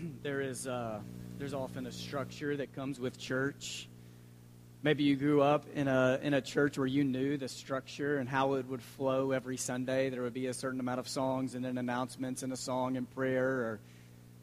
there is uh, there's often a structure that comes with church. Maybe you grew up in a in a church where you knew the structure and how it would flow every Sunday. There would be a certain amount of songs and then announcements and a song and prayer. Or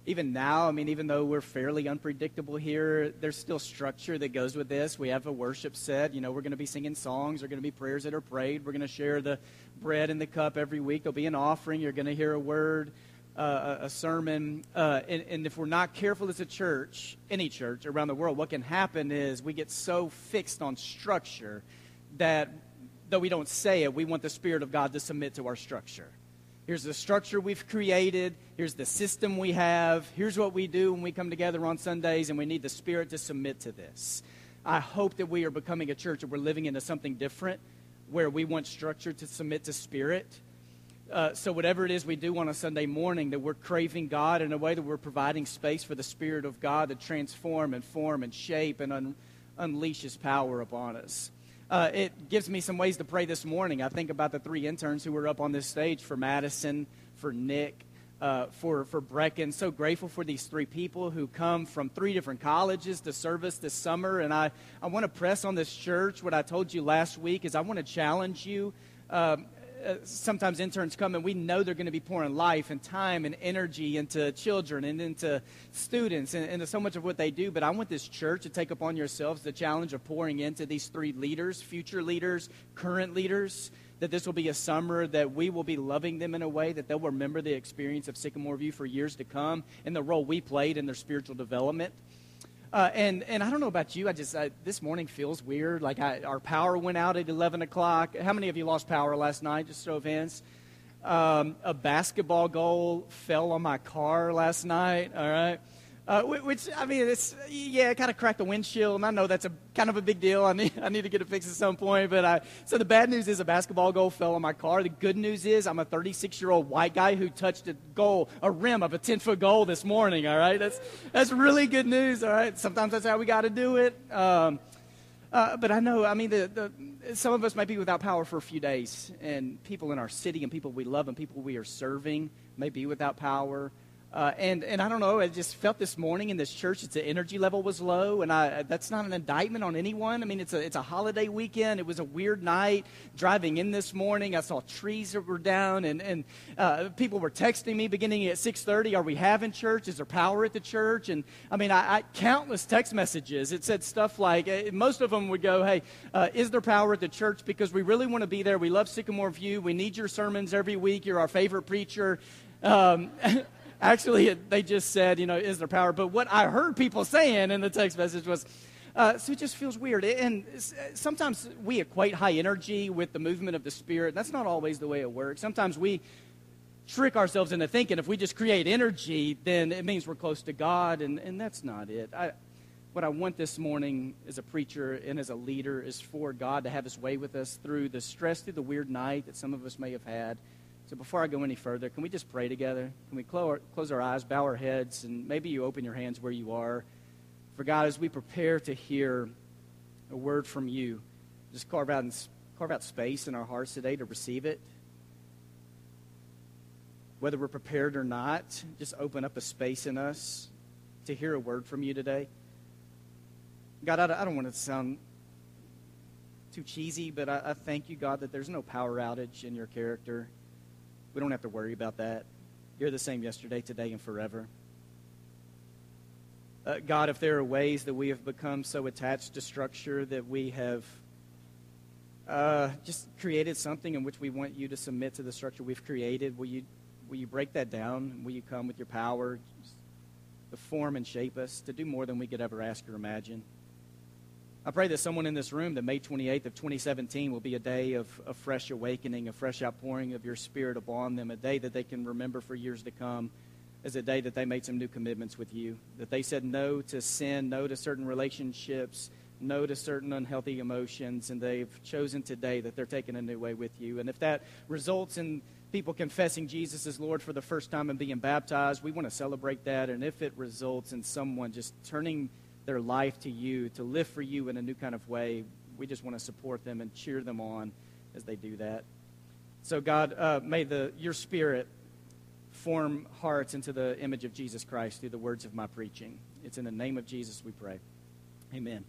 even now, I mean, even though we're fairly unpredictable here, there's still structure that goes with this. We have a worship set. You know, we're going to be singing songs. There are going to be prayers that are prayed. We're going to share the bread and the cup every week. There'll be an offering. You're going to hear a word uh, a sermon, uh, and, and, if we're not careful as a church, any church around the world, what can happen is we get so fixed on structure that though we don't say it, we want the Spirit of God to submit to our structure. Here's the structure we've created. Here's the system we have. Here's what we do when we come together on Sundays, and we need the Spirit to submit to this. I hope that we are becoming a church and we're living into something different where we want structure to submit to Spirit uh, so, whatever it is we do on a Sunday morning, that we're craving God in a way that we're providing space for the Spirit of God to transform and form and shape and un- unleash His power upon us. Uh, it gives me some ways to pray this morning. I think about the three interns who were up on this stage for Madison, for Nick, uh, for, for Brecken. So grateful for these three people who come from three different colleges to service this summer. And I, I want to press on this church. What I told you last week is I want to challenge you. Um, uh, sometimes interns come and we know they're going to be pouring life and time and energy into children and into students and into so much of what they do. But I want this church to take upon yourselves the challenge of pouring into these three leaders, future leaders, current leaders. That this will be a summer that we will be loving them in a way that they'll remember the experience of Sycamore View for years to come and the role we played in their spiritual development. Uh, and, and I don't know about you, I just, I, this morning feels weird. Like I, our power went out at 11 o'clock. How many of you lost power last night? Just show of hands. Um, a basketball goal fell on my car last night, all right? Uh, which I mean, it's yeah, it kind of cracked the windshield, and I know that's a kind of a big deal. I need I need to get it fixed at some point. But I, so the bad news is a basketball goal fell on my car. The good news is I'm a 36 year old white guy who touched a goal, a rim of a 10 foot goal this morning. All right, that's that's really good news. All right, sometimes that's how we got to do it. Um, uh, but I know, I mean, the, the, some of us might be without power for a few days, and people in our city and people we love and people we are serving may be without power. Uh, and, and I don't know, I just felt this morning in this church that the energy level was low, and I, that's not an indictment on anyone. I mean, it's a, it's a holiday weekend. It was a weird night. Driving in this morning, I saw trees that were down, and, and uh, people were texting me beginning at 6.30, are we having church? Is there power at the church? And, I mean, I, I countless text messages. It said stuff like, uh, most of them would go, hey, uh, is there power at the church? Because we really want to be there. We love Sycamore View. We need your sermons every week. You're our favorite preacher. Um, Actually, they just said, you know, is there power? But what I heard people saying in the text message was, uh, so it just feels weird. And sometimes we equate high energy with the movement of the Spirit. That's not always the way it works. Sometimes we trick ourselves into thinking if we just create energy, then it means we're close to God, and, and that's not it. I, what I want this morning as a preacher and as a leader is for God to have his way with us through the stress, through the weird night that some of us may have had so before I go any further, can we just pray together? Can we close our eyes, bow our heads, and maybe you open your hands where you are? For God, as we prepare to hear a word from you, just carve out, carve out space in our hearts today to receive it. Whether we're prepared or not, just open up a space in us to hear a word from you today. God, I don't want to sound too cheesy, but I, thank you, God, that there's no power outage in your character. We don't have to worry about that. You're the same yesterday, today, and forever. Uh, God, if there are ways that we have become so attached to structure that we have uh, just created something in which we want you to submit to the structure we've created, will you, will you break that down? Will you come with your power to form and shape us to do more than we could ever ask or imagine? I pray that someone in this room, that May 28th of 2017 will be a day of, of fresh awakening, a fresh outpouring of your spirit upon them, a day that they can remember for years to come as a day that they made some new commitments with you, that they said no to sin, no to certain relationships, no to certain unhealthy emotions, and they've chosen today that they're taking a new way with you. And if that results in people confessing Jesus as Lord for the first time and being baptized, we want to celebrate that. And if it results in someone just turning their life to you, to live for you in a new kind of way. We just want to support them and cheer them on as they do that. So, God, uh, may the, your spirit form hearts into the image of Jesus Christ through the words of my preaching. It's in the name of Jesus we pray. Amen.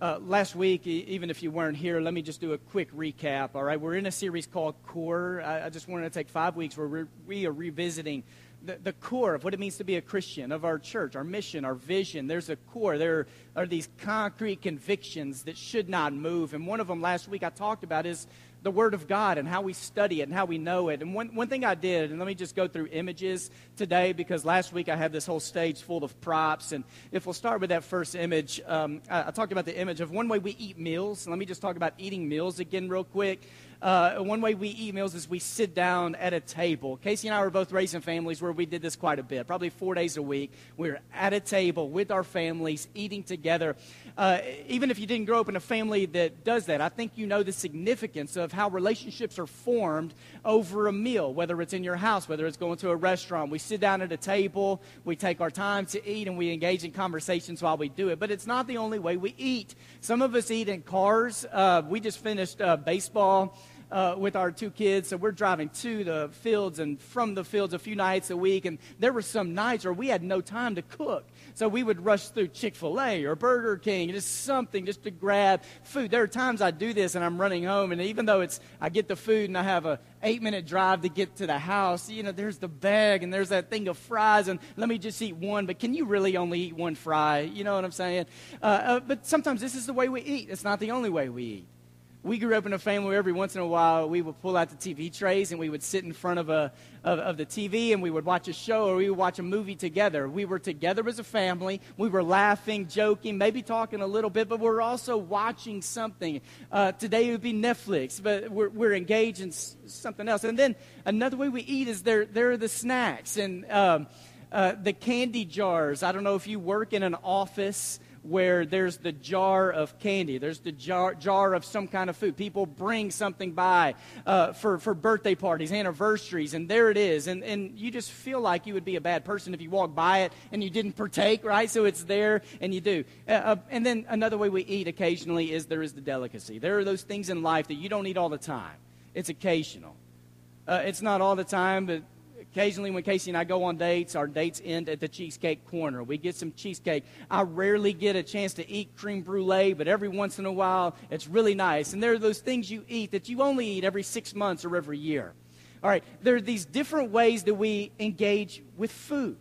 Uh, last week, even if you weren't here, let me just do a quick recap. All right, we're in a series called Core. I, I just wanted to take five weeks where we are revisiting the, the core of what it means to be a Christian, of our church, our mission, our vision. There's a core. There are these concrete convictions that should not move. And one of them last week I talked about is the Word of God and how we study it and how we know it. And one, one thing I did, and let me just go through images today because last week I had this whole stage full of props. And if we'll start with that first image, um, I, I, talked about the image of one way we eat meals. And let me just talk about eating meals again, real quick. Uh, one way we eat meals is we sit down at a table. Casey and I were both raised in families where we did this quite a bit, probably four days a week. We were at a table with our families, eating together. Uh, even if you didn't grow up in a family that does that, I think you know the significance of how relationships are formed over a meal, whether it's in your house, whether it's going to a restaurant. We sit down at a table, we take our time to eat, and we engage in conversations while we do it. But it's not the only way we eat. Some of us eat in cars. Uh, we just finished uh, baseball uh, with our two kids. So we're driving to the fields and from the fields a few nights a week. And there were some nights where we had no time to cook. So we would rush through Chick fil A or Burger King, just something just to grab food. There are times I do this and I'm running home, and even though it's I get the food and I have a eight minute drive to get to the house, you know, there's the bag and there's that thing of fries, and let me just eat one. But can you really only eat one fry? You know what I'm saying? Uh, uh, but sometimes this is the way we eat. It's not the only way we eat we grew up in a family where every once in a while we would pull out the TV trays and we would sit in front of, a, of, of, the TV and we would watch a show or we would watch a movie together. We were together as a family. We were laughing, joking, maybe talking a little bit, but we're also watching something. Uh, today it would be Netflix, but we're, we're engaged in s- something else. And then another way we eat is there, there are the snacks and um, uh, the candy jars. I don't know if you work in an office where there's the jar of candy, there's the jar, jar of some kind of food. People bring something by uh, for, for birthday parties, anniversaries, and there it is. And, and you just feel like you would be a bad person if you walk by it and you didn't partake, right? So it's there and you do. Uh, uh, and then another way we eat occasionally is there is the delicacy. There are those things in life that you don't eat all the time, it's occasional. Uh, it's not all the time, but Occasionally, when Casey and I go on dates, our dates end at the Cheesecake Corner. We get some cheesecake. I rarely get a chance to eat creme brulee, but every once in a while, it's really nice. And there are those things you eat that you only eat every six months or every year. All right, there are these different ways that we engage with food.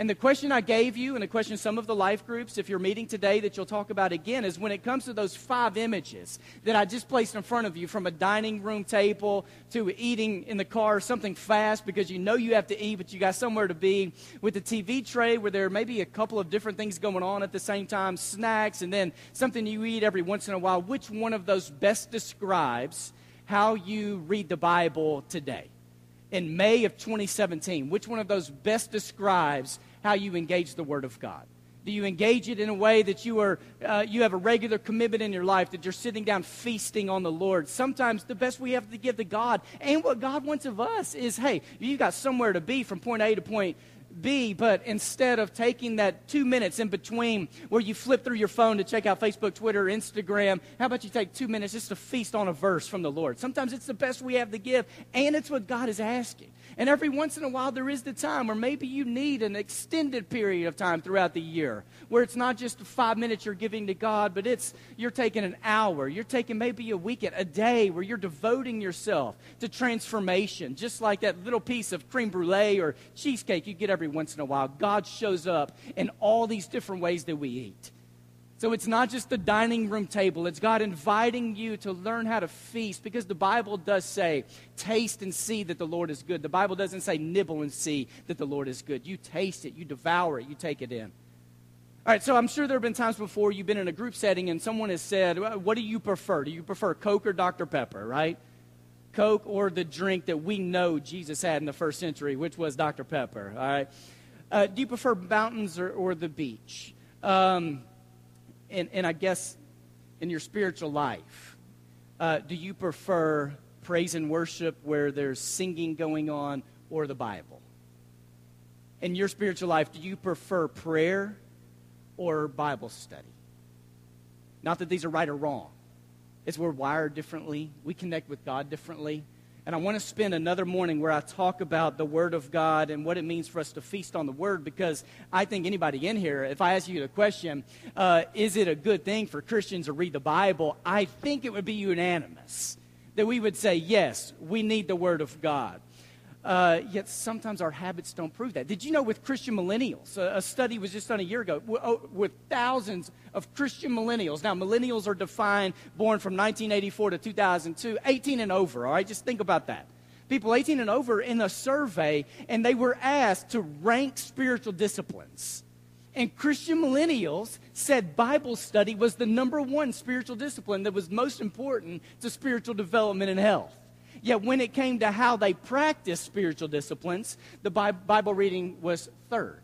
And the question I gave you, and the question some of the life groups, if you're meeting today, that you'll talk about again, is when it comes to those five images that I just placed in front of you, from a dining room table to eating in the car, something fast because you know you have to eat, but you got somewhere to be, with the TV tray where there may be a couple of different things going on at the same time, snacks, and then something you eat every once in a while. Which one of those best describes how you read the Bible today? In May of 2017, which one of those best describes how you engage the Word of God? Do you engage it in a way that you, are, uh, you have a regular commitment in your life, that you're sitting down feasting on the Lord? Sometimes the best we have to give to God and what God wants of us is hey, you've got somewhere to be from point A to point B, but instead of taking that two minutes in between where you flip through your phone to check out Facebook, Twitter, Instagram, how about you take two minutes just to feast on a verse from the Lord? Sometimes it's the best we have to give, and it's what God is asking. And every once in a while, there is the time where maybe you need an extended period of time throughout the year where it's not just five minutes you're giving to God, but it's you're taking an hour. You're taking maybe a weekend, a day where you're devoting yourself to transformation, just like that little piece of creme brulee or cheesecake you get every once in a while. God shows up in all these different ways that we eat. So it's not just the dining room table, it's God inviting you to learn how to feast because the Bible does say, taste and see that the Lord is good. The Bible doesn't say, nibble and see that the Lord is good. You taste it, you devour it, you take it in. All right, so I'm sure there have been times before you've been in a group setting and someone has said, What do you prefer? Do you prefer Coke or Dr. Pepper, right? Coke or the drink that we know Jesus had in the first century, which was Dr. Pepper, all right? Uh, do you prefer mountains or, or the beach? Um, and, and I guess in your spiritual life, uh, do you prefer praise and worship where there's singing going on or the Bible? In your spiritual life, do you prefer prayer or Bible study? Not that these are right or wrong. It's we're wired differently. We connect with God differently. And I want to spend another morning where I talk about the Word of God and what it means for us to feast on the Word because I think anybody in here, if I ask you the question, uh, is it a good thing for Christians to read the Bible? I think it would be unanimous that we would say, yes, we need the Word of God. Uh, yet sometimes our habits don't prove that. Did you know with Christian millennials, a, a study was just done a year ago w- oh, with thousands of Christian millennials. Now, millennials are defined born from 1984 to 2002, 18 and over, all right? Just think about that. People 18 and over in a survey, and they were asked to rank spiritual disciplines. And Christian millennials said Bible study was the number one spiritual discipline that was most important to spiritual development and health. Yet when it came to how they practiced spiritual disciplines, the Bible reading was third.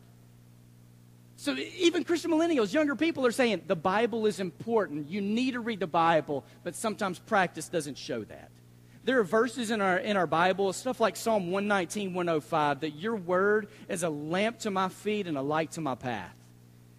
So even Christian millennials, younger people are saying the Bible is important. You need to read the Bible, but sometimes practice doesn't show that. There are verses in our, in our Bible, stuff like Psalm 119, 105, that your word is a lamp to my feet and a light to my path.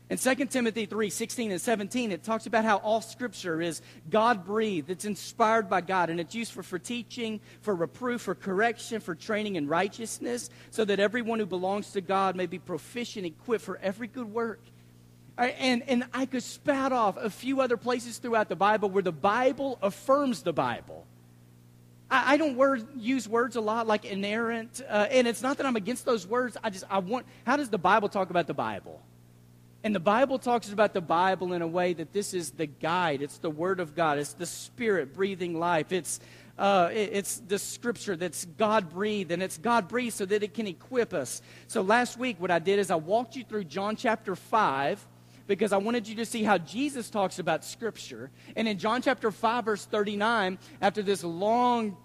In 2 Timothy 3 16 and 17, it talks about how all scripture is God breathed, it's inspired by God, and it's used for, for teaching, for reproof, for correction, for training in righteousness, so that everyone who belongs to God may be proficient, equipped for every good work. And, and I could spout off a few other places throughout the Bible where the Bible affirms the Bible. I, I don't word, use words a lot like inerrant, uh, and it's not that I'm against those words. I just, I want, how does the Bible talk about the Bible? And the Bible talks about the Bible in a way that this is the guide. It's the Word of God. It's the Spirit breathing life. It's, uh, it's the Scripture that's God breathed, and it's God breathed so that it can equip us. So last week, what I did is I walked you through John chapter 5 because I wanted you to see how Jesus talks about Scripture. And in John chapter 5, verse 39, after this long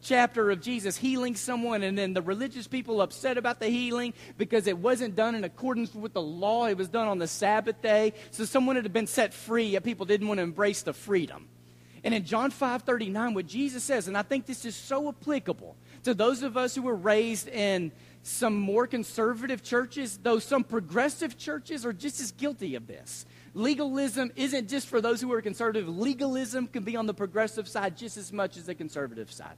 chapter of Jesus healing someone, and then the religious people upset about the healing because it wasn't done in accordance with the law. It was done on the Sabbath day. So someone had been set free, yet people didn't want to embrace the freedom. And in John 5 39, what Jesus says, and I think this is so applicable to those of us who were raised in some more conservative churches, though some progressive churches are just as guilty of this. Legalism isn't just for those who are conservative. Legalism can be on the progressive side just as much as the conservative side.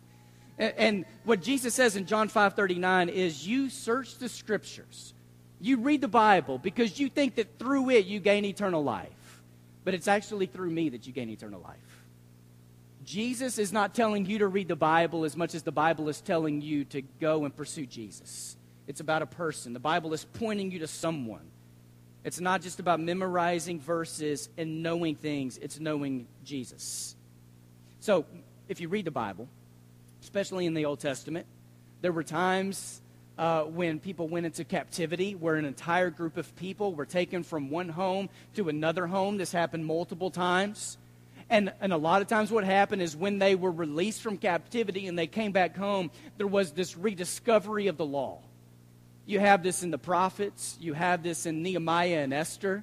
And, what Jesus says in John 5:39 is you search the scriptures. You read the Bible because you think that through it you gain eternal life. But it's actually through me that you gain eternal life. Jesus is not telling you to read the Bible as much as the Bible is telling you to go and pursue Jesus. It's about a person. The Bible is pointing you to someone. It's not just about memorizing verses and knowing things, it's knowing Jesus. So, if you read the Bible, especially in the Old Testament, there were times uh, when people went into captivity where an entire group of people were taken from one home to another home. This happened multiple times. And, and a lot of times, what happened is when they were released from captivity and they came back home, there was this rediscovery of the law. You have this in the prophets, you have this in Nehemiah and Esther.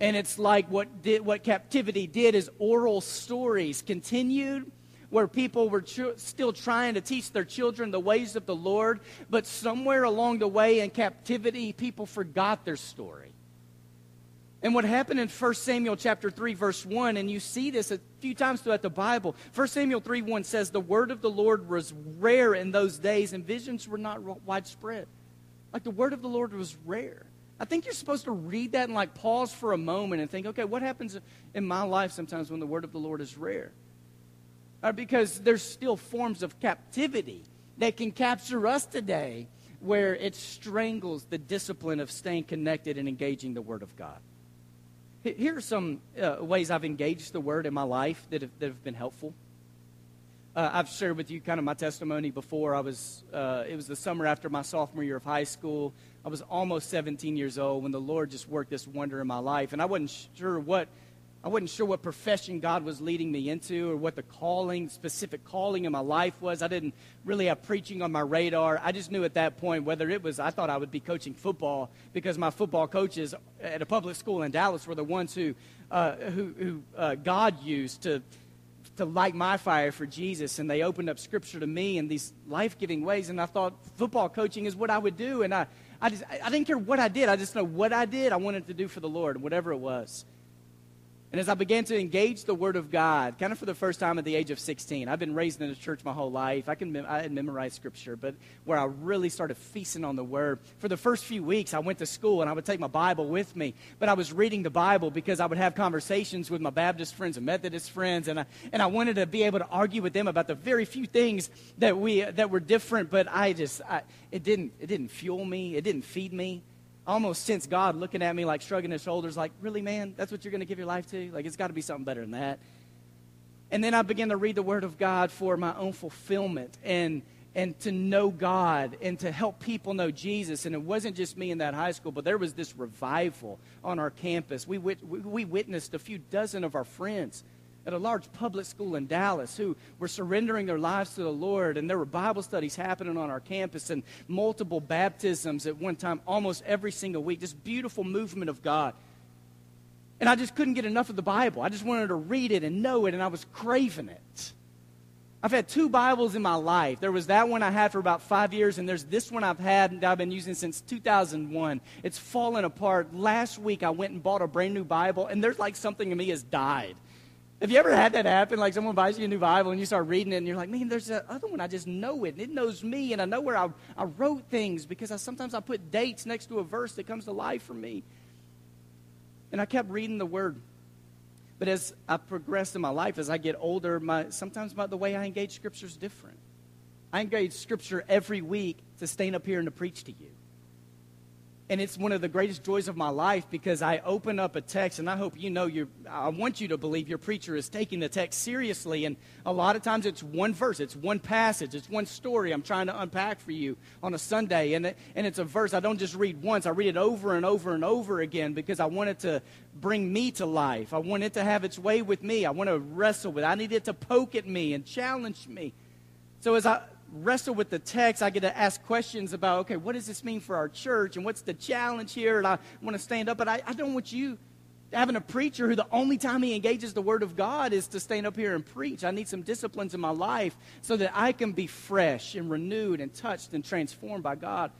And it's like what, did, what captivity did is oral stories continued where people were ch- still trying to teach their children the ways of the Lord, but somewhere along the way in captivity, people forgot their story. And what happened in 1 Samuel chapter 3 verse 1 and you see this a few times throughout the Bible. 1 Samuel 3 1 says the word of the Lord was rare in those days and visions were not widespread. Like the word of the Lord was rare. I think you're supposed to read that and like pause for a moment and think, okay, what happens in my life sometimes when the word of the Lord is rare? Because there's still forms of captivity that can capture us today where it strangles the discipline of staying connected and engaging the Word of God. Here are some uh, ways I've engaged the Word in my life that have, that have been helpful. Uh, I've shared with you kind of my testimony before. I was, uh, it was the summer after my sophomore year of high school. I was almost 17 years old when the Lord just worked this wonder in my life, and I wasn't sure what, I wasn't sure what profession God was leading me into or what the calling, specific calling in my life was. I didn't really have preaching on my radar. I just knew at that point whether it was, I thought I would be coaching football because my football coaches at a public school in Dallas were the ones who, uh, who, who uh, God used to to light my fire for Jesus, and they opened up Scripture to me in these life giving ways. And I thought football coaching is what I would do. And I, I, just, I didn't care what I did. I just know what I did, I wanted to do for the Lord, whatever it was. And as I began to engage the Word of God, kind of for the first time at the age of 16, I've been raised in a church my whole life. I, can, I had memorized Scripture, but where I really started feasting on the Word, for the first few weeks, I went to school and I would take my Bible with me. But I was reading the Bible because I would have conversations with my Baptist friends and Methodist friends, and I, and I wanted to be able to argue with them about the very few things that, we, that were different, but I just, I, it, didn't, it didn't fuel me, it didn't feed me almost sense God looking at me like shrugging his shoulders, like, really, man, that's what you're going to give your life to? Like, it's got to be something better than that. And then I began to read the Word of God for my own fulfillment and, and to know God and to help people know Jesus. And it wasn't just me in that high school, but there was this revival on our campus. We, we witnessed a few dozen of our friends at a large public school in Dallas who were surrendering their lives to the Lord. And there were Bible studies happening on our campus and multiple baptisms at one time, almost every single week. This beautiful movement of God. And I just couldn't get enough of the Bible. I just wanted to read it and know it, and I was craving it. I've had two Bibles in my life. There was that one I had for about five years, and there's this one I've had that I've been using since 2001. It's fallen apart. Last week I went and bought a brand new Bible, and there's like something in me has died. Have you ever had that happen? Like someone buys you a new Bible and you start reading it and you're like, man, there's that other one. I just know it. And it knows me and I know where I, I wrote things because I, sometimes I put dates next to a verse that comes to life for me. And I kept reading the word. But as I progressed in my life, as I get older, my, sometimes my, the way I engage Scripture is different. I engage Scripture every week to stand up here and to preach to you. And it's one of the greatest joys of my life because I open up a text, and I hope you know you I want you to believe your preacher is taking the text seriously. And a lot of times it's one verse, it's one passage, it's one story I'm trying to unpack for you on a Sunday. And, it, and it's a verse I don't just read once, I read it over and over and over again because I want it to bring me to life. I want it to have its way with me. I want to wrestle with it. I need it to poke at me and challenge me. So as I wrestle with the text, I get to ask questions about, okay, what does this mean for our church? And what's the challenge here? And I want to stand up, but I, I don't want you having a preacher who the only time he engages the Word of God is to stand up here and preach. I need some disciplines in my life so that I can be fresh and renewed and touched and transformed by God.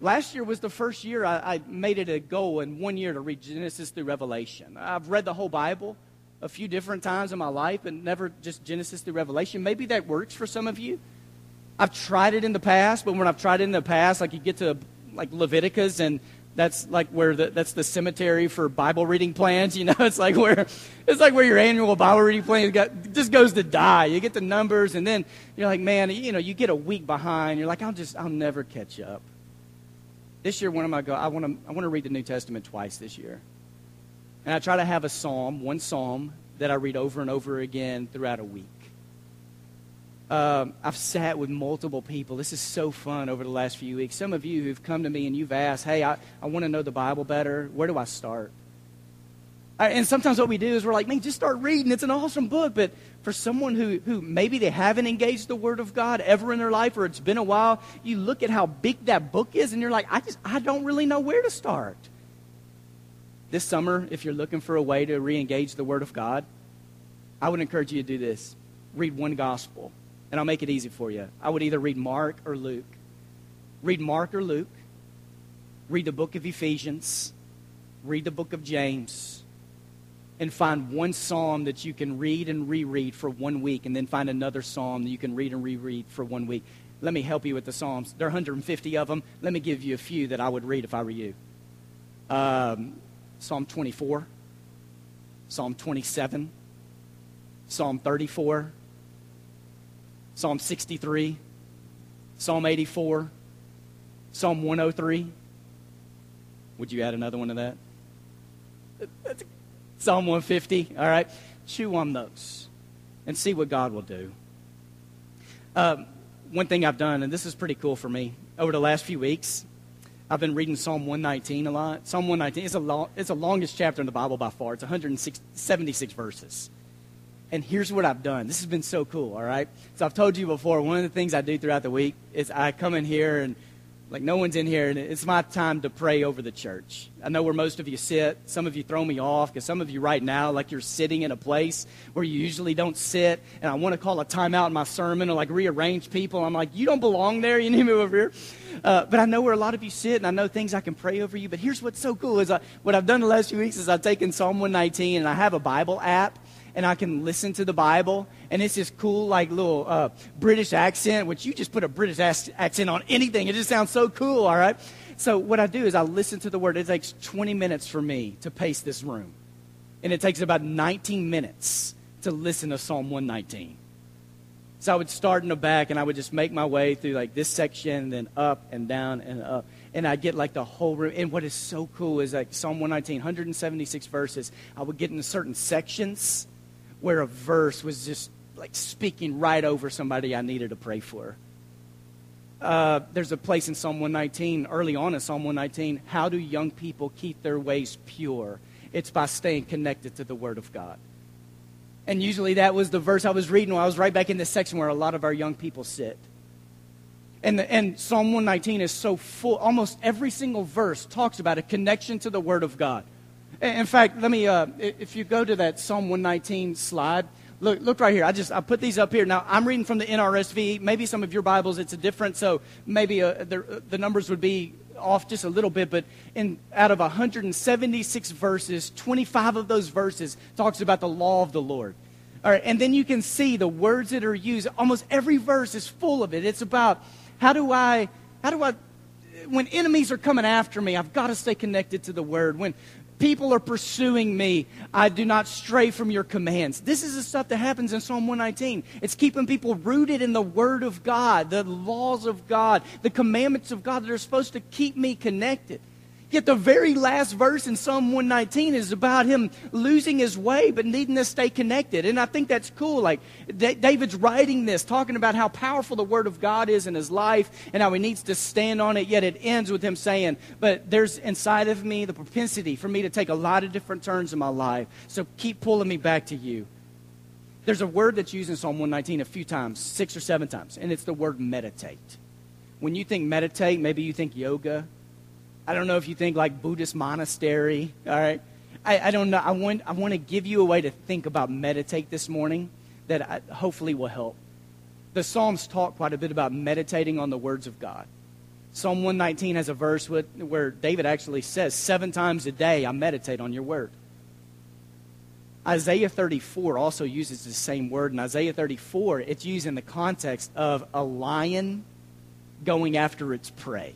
Last year was the first year I, I made it a goal in one year to read Genesis through Revelation. I've read the whole Bible a few different times in my life, and never just Genesis through Revelation. Maybe that works for some of you. I've tried it in the past, but when I've tried it in the past, like you get to like Leviticus and that's like where the, that's the cemetery for Bible reading plans. You know, it's like where it's like where your annual Bible reading plan got, just goes to die. You get the numbers, and then you're like, man, you know, you get a week behind. You're like, I'll just, I'll never catch up. This year, when am I go? I want to, I want to read the New Testament twice this year, and I try to have a psalm, one psalm that I read over and over again throughout a week. Um, I've sat with multiple people. This is so fun over the last few weeks. Some of you who've come to me and you've asked, hey, I, I want to know the Bible better. Where do I start? and sometimes what we do is we're like, man, just start reading. It's an awesome book. But for someone who, who maybe they haven't engaged the Word of God ever in their life or it's been a while, you look at how big that book is and you're like, I just, I don't really know where to start. This summer, if you're looking for a way to re engage the Word of God, I would encourage you to do this read one gospel and I'll make it easy for you. I would either read Mark or Luke. Read Mark or Luke. Read the book of Ephesians. Read the book of James. And find one psalm that you can read and reread for one week, and then find another psalm that you can read and reread for one week. Let me help you with the psalms. There are 150 of them. Let me give you a few that I would read if I were you. Um, psalm 24, Psalm 27, Psalm 34, Psalm 63, Psalm 84, Psalm 103. Would you add another one to that? Psalm 150. All right. Chew on those and see what God will do. Um, one thing I've done, and this is pretty cool for me, over the last few weeks, I've been reading Psalm 119 a lot. Psalm 119 is a long, it's the longest chapter in the Bible by far. It's 176 verses. And here's what I've done. This has been so cool, all right? So I've told you before, one of the things I do throughout the week is I come in here and Like no one's in here, and it's my time to pray over the church. I know where most of you sit. Some of you throw me off because some of you right now, like you're sitting in a place where you usually don't sit, and I want to call a timeout in my sermon or like rearrange people. I'm like, you don't belong there. You need move over here. Uh, but I know where a lot of you sit, and I know things I can pray over you. But here's what's so cool is I, what I've done the last few weeks is I've taken Psalm 119 and I have a Bible app and I can listen to the Bible, and it's this cool, like, little uh, British accent, which you just put a British accent on anything. It just sounds so cool, all right? So, what I do is I listen to the word. It takes 20 minutes for me to pace this room, and it takes about 19 minutes to listen to Psalm 119. So I would start in the back and I would just make my way through like this section, then up and down and up. And I get like the whole room. And what is so cool is like Psalm 119, 176 verses. I would get into certain sections where a verse was just like speaking right over somebody I needed to pray for. Uh, there's a place in Psalm 119, early on in Psalm 119, how do young people keep their ways pure? It's by staying connected to the Word of God. And usually that was the verse I was reading when I was right back in this section where a lot of our young people sit. And, the, and Psalm 119 is so full, almost every single verse talks about a connection to the Word of God. In fact, let me, uh, if you go to that Psalm 119 slide, look, look right here. I just, I put these up here. Now, I'm reading from the NRSV. Maybe some of your Bibles, it's a different, so maybe uh, the, uh, the numbers would be off just a little bit, but in, out of 176 verses, 25 of those verses talks about the law of the Lord. All right, and then you can see the words that are used. Almost every verse is full of it. It's about how do I, how do I, when enemies are coming after me, I've got to stay connected to the word. When people are pursuing me. I do not stray from your commands. This is the stuff that happens in Psalm 119. It's keeping people rooted in the Word of God, the laws of God, the commandments of God that are supposed to keep me connected. Yet the very last verse in Psalm 119 is about him losing his way but needing to stay connected. And I think that's cool. Like David's writing this, talking about how powerful the Word of God is in his life and how he needs to stand on it. Yet it ends with him saying, But there's inside of me the propensity for me to take a lot of different turns in my life. So keep pulling me back to you. There's a word that's used in Psalm 119 a few times, six or seven times, and it's the word meditate. When you think meditate, maybe you think yoga I don't know if you think like Buddhist monastery, all right? I, I don't know. I want, I want to give you a way to think about meditate this morning that I, hopefully will help. The Psalms talk quite a bit about meditating on the words of God. Psalm 119 has a verse with, where David actually says, Seven times a day I meditate on your word. Isaiah 34 also uses the same word. In Isaiah 34, it's used in the context of a lion going after its prey.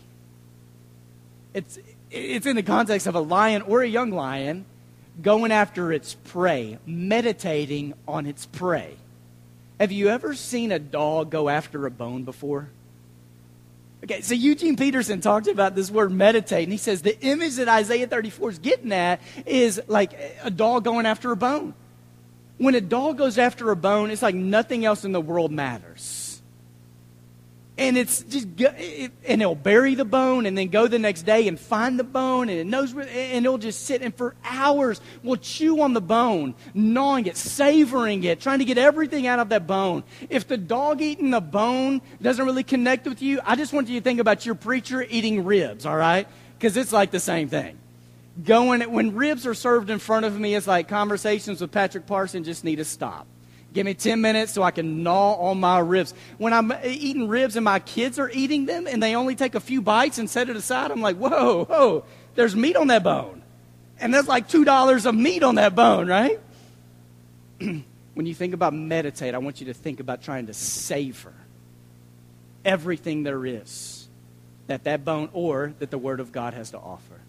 It's, it's in the context of a lion or a young lion going after its prey, meditating on its prey. Have you ever seen a dog go after a bone before? Okay, so Eugene Peterson talked about this word meditate, and he says the image that Isaiah 34 is getting at is like a dog going after a bone. When a dog goes after a bone, it's like nothing else in the world matters and it's just and it'll bury the bone and then go the next day and find the bone and it knows and it'll just sit and for hours will chew on the bone gnawing it savoring it trying to get everything out of that bone. If the dog eating the bone doesn't really connect with you i just want you to think about your preacher eating ribs all right? Because it's like the same thing. Going when ribs are served in front of me it's like conversations with patrick parson just need to stop Give me 10 minutes so I can gnaw on my ribs. When I'm eating ribs and my kids are eating them and they only take a few bites and set it aside, I'm like, whoa, whoa, there's meat on that bone. And there's like $2 of meat on that bone, right? when you think about meditate, I want you to think about trying to savor everything there is that that bone or that the Word of God has to offer.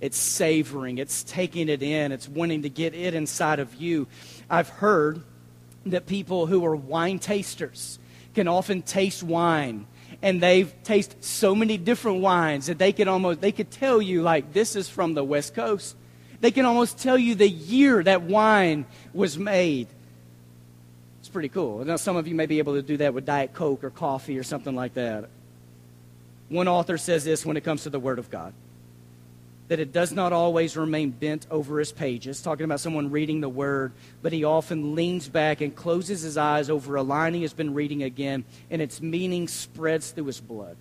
It's savoring, it's taking it in, it's wanting to get it inside of you. I've heard that people who are wine tasters can often taste wine and they've tasted so many different wines that they could almost they could tell you like this is from the west coast. They can almost tell you the year that wine was made. It's pretty cool. Now some of you may be able to do that with diet coke or coffee or something like that. One author says this when it comes to the word of god that it does not always remain bent over his pages, talking about someone reading the word, but he often leans back and closes his eyes over a line he has been reading again, and its meaning spreads through his blood.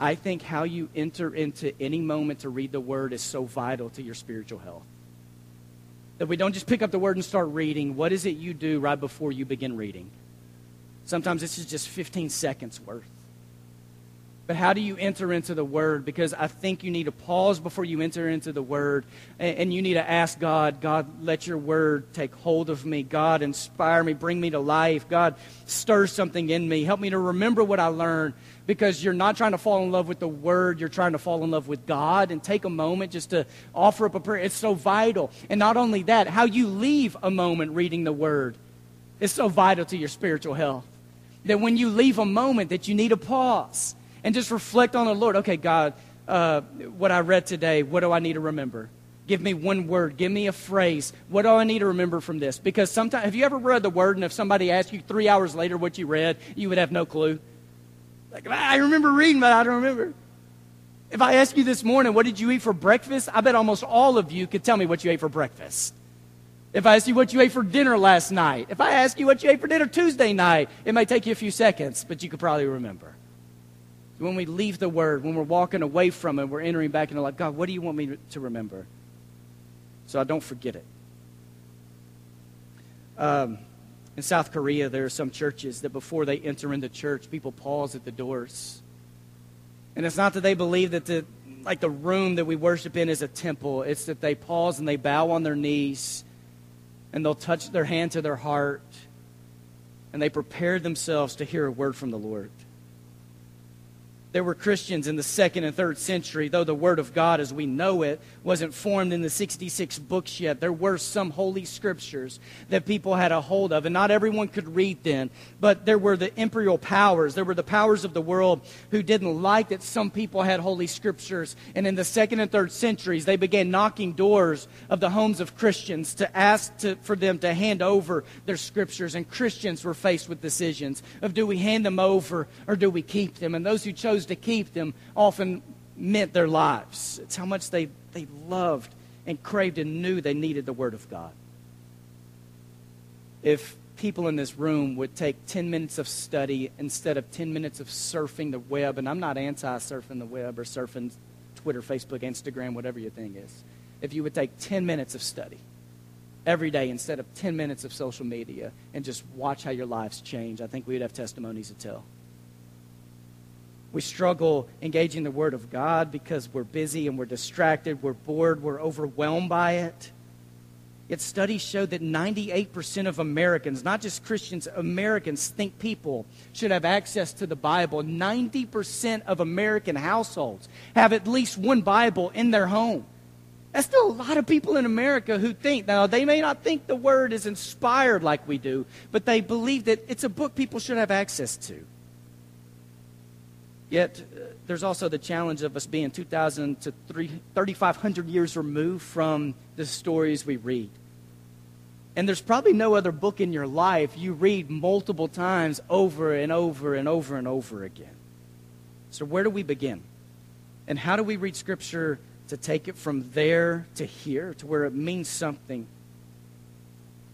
I think how you enter into any moment to read the Word is so vital to your spiritual health. That we don't just pick up the Word and start reading. What is it you do right before you begin reading? Sometimes this is just 15 seconds worth. But how do you enter into the Word? Because I think you need to pause before you enter into the Word. And, you need to ask God, God, let your Word take hold of me. God, inspire me, bring me to life. God, stir something in me. Help me to remember what I learned. Because you're not trying to fall in love with the Word, you're trying to fall in love with God. And take a moment just to offer up a prayer. It's so vital. And not only that, how you leave a moment reading the Word is so vital to your spiritual health. That when you leave a moment, that you need a pause and just reflect on the Lord. Okay, God, uh, what I read today, what do I need to remember? Give me one word. Give me a phrase. What do I need to remember from this? Because sometimes, have you ever read the word and if somebody asked you three hours later what you read, you would have no clue? Like, I remember reading, but I don't remember. If I ask you this morning, what did you eat for breakfast? I bet almost all of you could tell me what you ate for breakfast. If I ask you what you ate for dinner last night, if I ask you what you ate for dinner Tuesday night, it may take you a few seconds, but you could probably remember when we leave the Word, when we're walking away from it, we're entering back into life. God, what do you want me to remember? So I don't forget it. Um, in South Korea, there are some churches that before they enter into church, people pause at the doors. And it's not that they believe that the like the room that we worship in is a temple. It's that they pause and they bow on their knees and they'll touch their hand to their heart and they prepare themselves to hear a word from the Lord there were Christians in the second and third century, though the Word of God as we know it wasn't formed in the 66 books yet. There were some holy scriptures that people had a hold of, and not everyone could read them. But there were the imperial powers, there were the powers of the world who didn't like that some people had holy scriptures. And in the second and third centuries, they began knocking doors of the homes of Christians to ask to, for them to hand over their scriptures. And Christians were faced with decisions of do we hand them over or do we keep them? And those who chose to keep them often meant their lives. It's how much they, they loved and craved and knew they needed the Word of God. If people in this room would take 10 minutes of study instead of 10 minutes of surfing the web, and I'm not anti surfing the web or surfing Twitter, Facebook, Instagram, whatever your thing is. If you would take 10 minutes of study every day instead of 10 minutes of social media and just watch how your lives change, I think we would have testimonies to tell. We struggle engaging the Word of God because we're busy and we're distracted, we're bored, we're overwhelmed by it. Yet studies show that 98% of Americans, not just Christians, Americans think people should have access to the Bible. 90% of American households have at least one Bible in their home. That's still a lot of people in America who think, now they may not think the Word is inspired like we do, but they believe that it's a book people should have access to. Yet, uh, there's also the challenge of us being 2,000 to 3,500 years removed from the stories we read. And there's probably no other book in your life you read multiple times over and over and over and over again. So, where do we begin? And how do we read Scripture to take it from there to here, to where it means something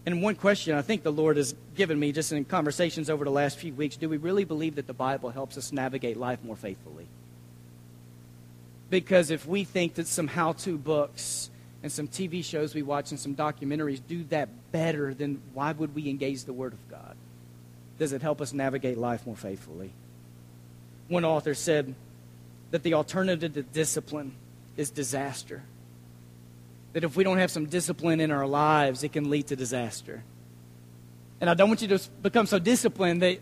and one question I think the Lord has given me just in conversations over the last few weeks do we really believe that the Bible helps us navigate life more faithfully? Because if we think that some how to books and some TV shows we watch and some documentaries do that better, then why would we engage the Word of God? Does it help us navigate life more faithfully? One author said that the alternative to discipline is disaster that if we don't have some discipline in our lives, it can lead to disaster. And I don't want you to become so disciplined that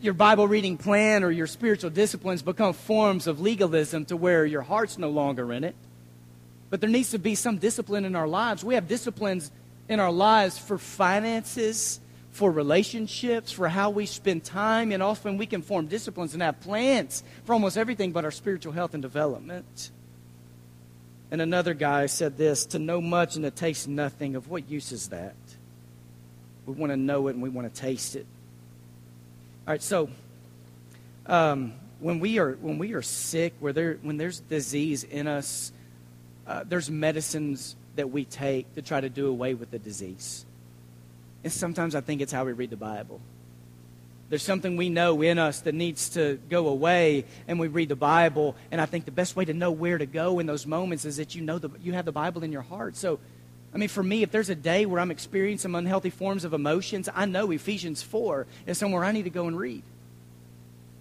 your Bible reading plan or your spiritual disciplines become forms of legalism to where your heart's no longer in it. But there needs to be some discipline in our lives. We have disciplines in our lives for finances, for relationships, for how we spend time, and often we can form disciplines and have plans for almost everything but our spiritual health and development. And another guy said this to know much and to taste nothing, of what use is that? We want to know it and we want to taste it. All right, so um, when, we are, when we are sick, where there, when there's disease in us, uh, there's medicines that we take to try to do away with the disease. And sometimes I think it's how we read the Bible There's something we know in us that needs to go away, and we read the Bible. And I think the best way to know where to go in those moments is that you know the, you have the Bible in your heart. So, I mean, for me, if there's a day where I'm experiencing unhealthy forms of emotions, I know Ephesians 4 is somewhere I need to go and read.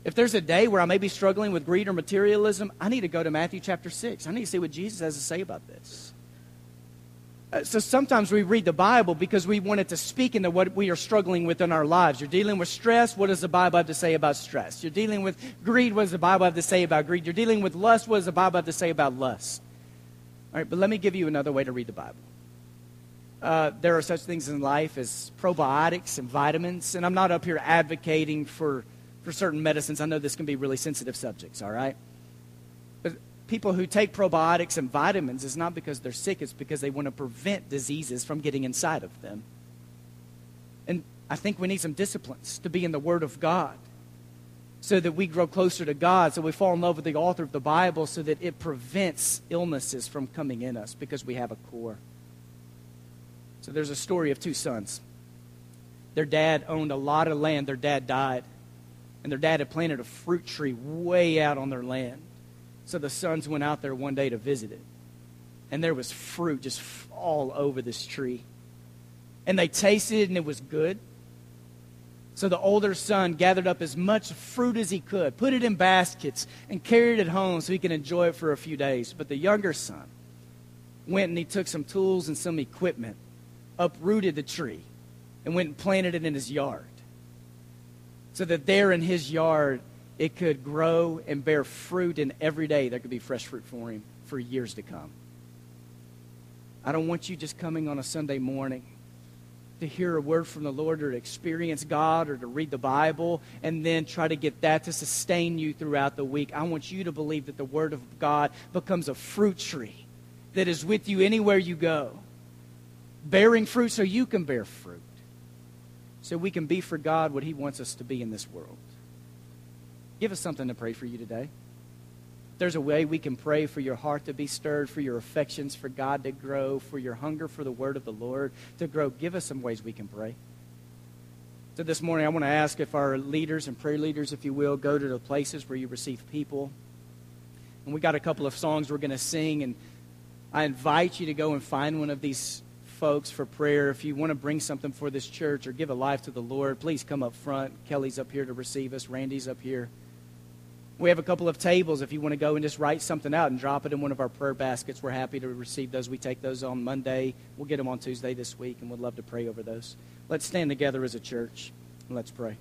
If there's a day where I may be struggling with greed or materialism, I need to go to Matthew chapter 6. I need to see what Jesus has to say about this. Uh, so sometimes we read the Bible because we want it to speak into what we are struggling with in our lives. You're dealing with stress. What does the Bible have to say about stress? You're dealing with greed. What does the Bible have to say about greed? You're dealing with lust. What does the Bible have to say about lust? All right, but let me give you another way to read the Bible. Uh, there are such things in life as probiotics and vitamins, and I'm not up here advocating for, for certain medicines. I know this can be really sensitive subjects, all right? People who take probiotics and vitamins is not because they're sick, it's because they want to prevent diseases from getting inside of them. And I think we need some disciplines to be in the Word of God so that we grow closer to God, so we fall in love with the author of the Bible, so that it prevents illnesses from coming in us because we have a core. So there's a story of two sons. Their dad owned a lot of land, their dad died, and their dad had planted a fruit tree way out on their land. So the sons went out there one day to visit it. And there was fruit just all over this tree. And they tasted it, and it was good. So the older son gathered up as much fruit as he could, put it in baskets, and carried it home so he could enjoy it for a few days. But the younger son went and he took some tools and some equipment, uprooted the tree, and went and planted it in his yard. So that there in his yard, it could grow and bear fruit, and every day there could be fresh fruit for him for years to come. I don't want you just coming on a Sunday morning to hear a word from the Lord or to experience God or to read the Bible and then try to get that to sustain you throughout the week. I want you to believe that the Word of God becomes a fruit tree that is with you anywhere you go, bearing fruit so you can bear fruit, so we can be for God what He wants us to be in this world. Give us something to pray for you today. There's a way we can pray for your heart to be stirred, for your affections for God to grow, for your hunger for the word of the Lord to grow. Give us some ways we can pray. So this morning, I want to ask if our leaders and prayer leaders, if you will, go to the places where you receive people. And we got a couple of songs we're going to sing, and I invite you to go and find one of these folks for prayer. If you want to bring something for this church or give a life to the Lord, please come up front. Kelly's up here to receive us. Randy's up here. We have a couple of tables if you want to go and just write something out and drop it in one of our prayer baskets. We're happy to receive those. We take those on Monday. We'll get them on Tuesday this week, and we'd love to pray over those. Let's stand together as a church and let's pray.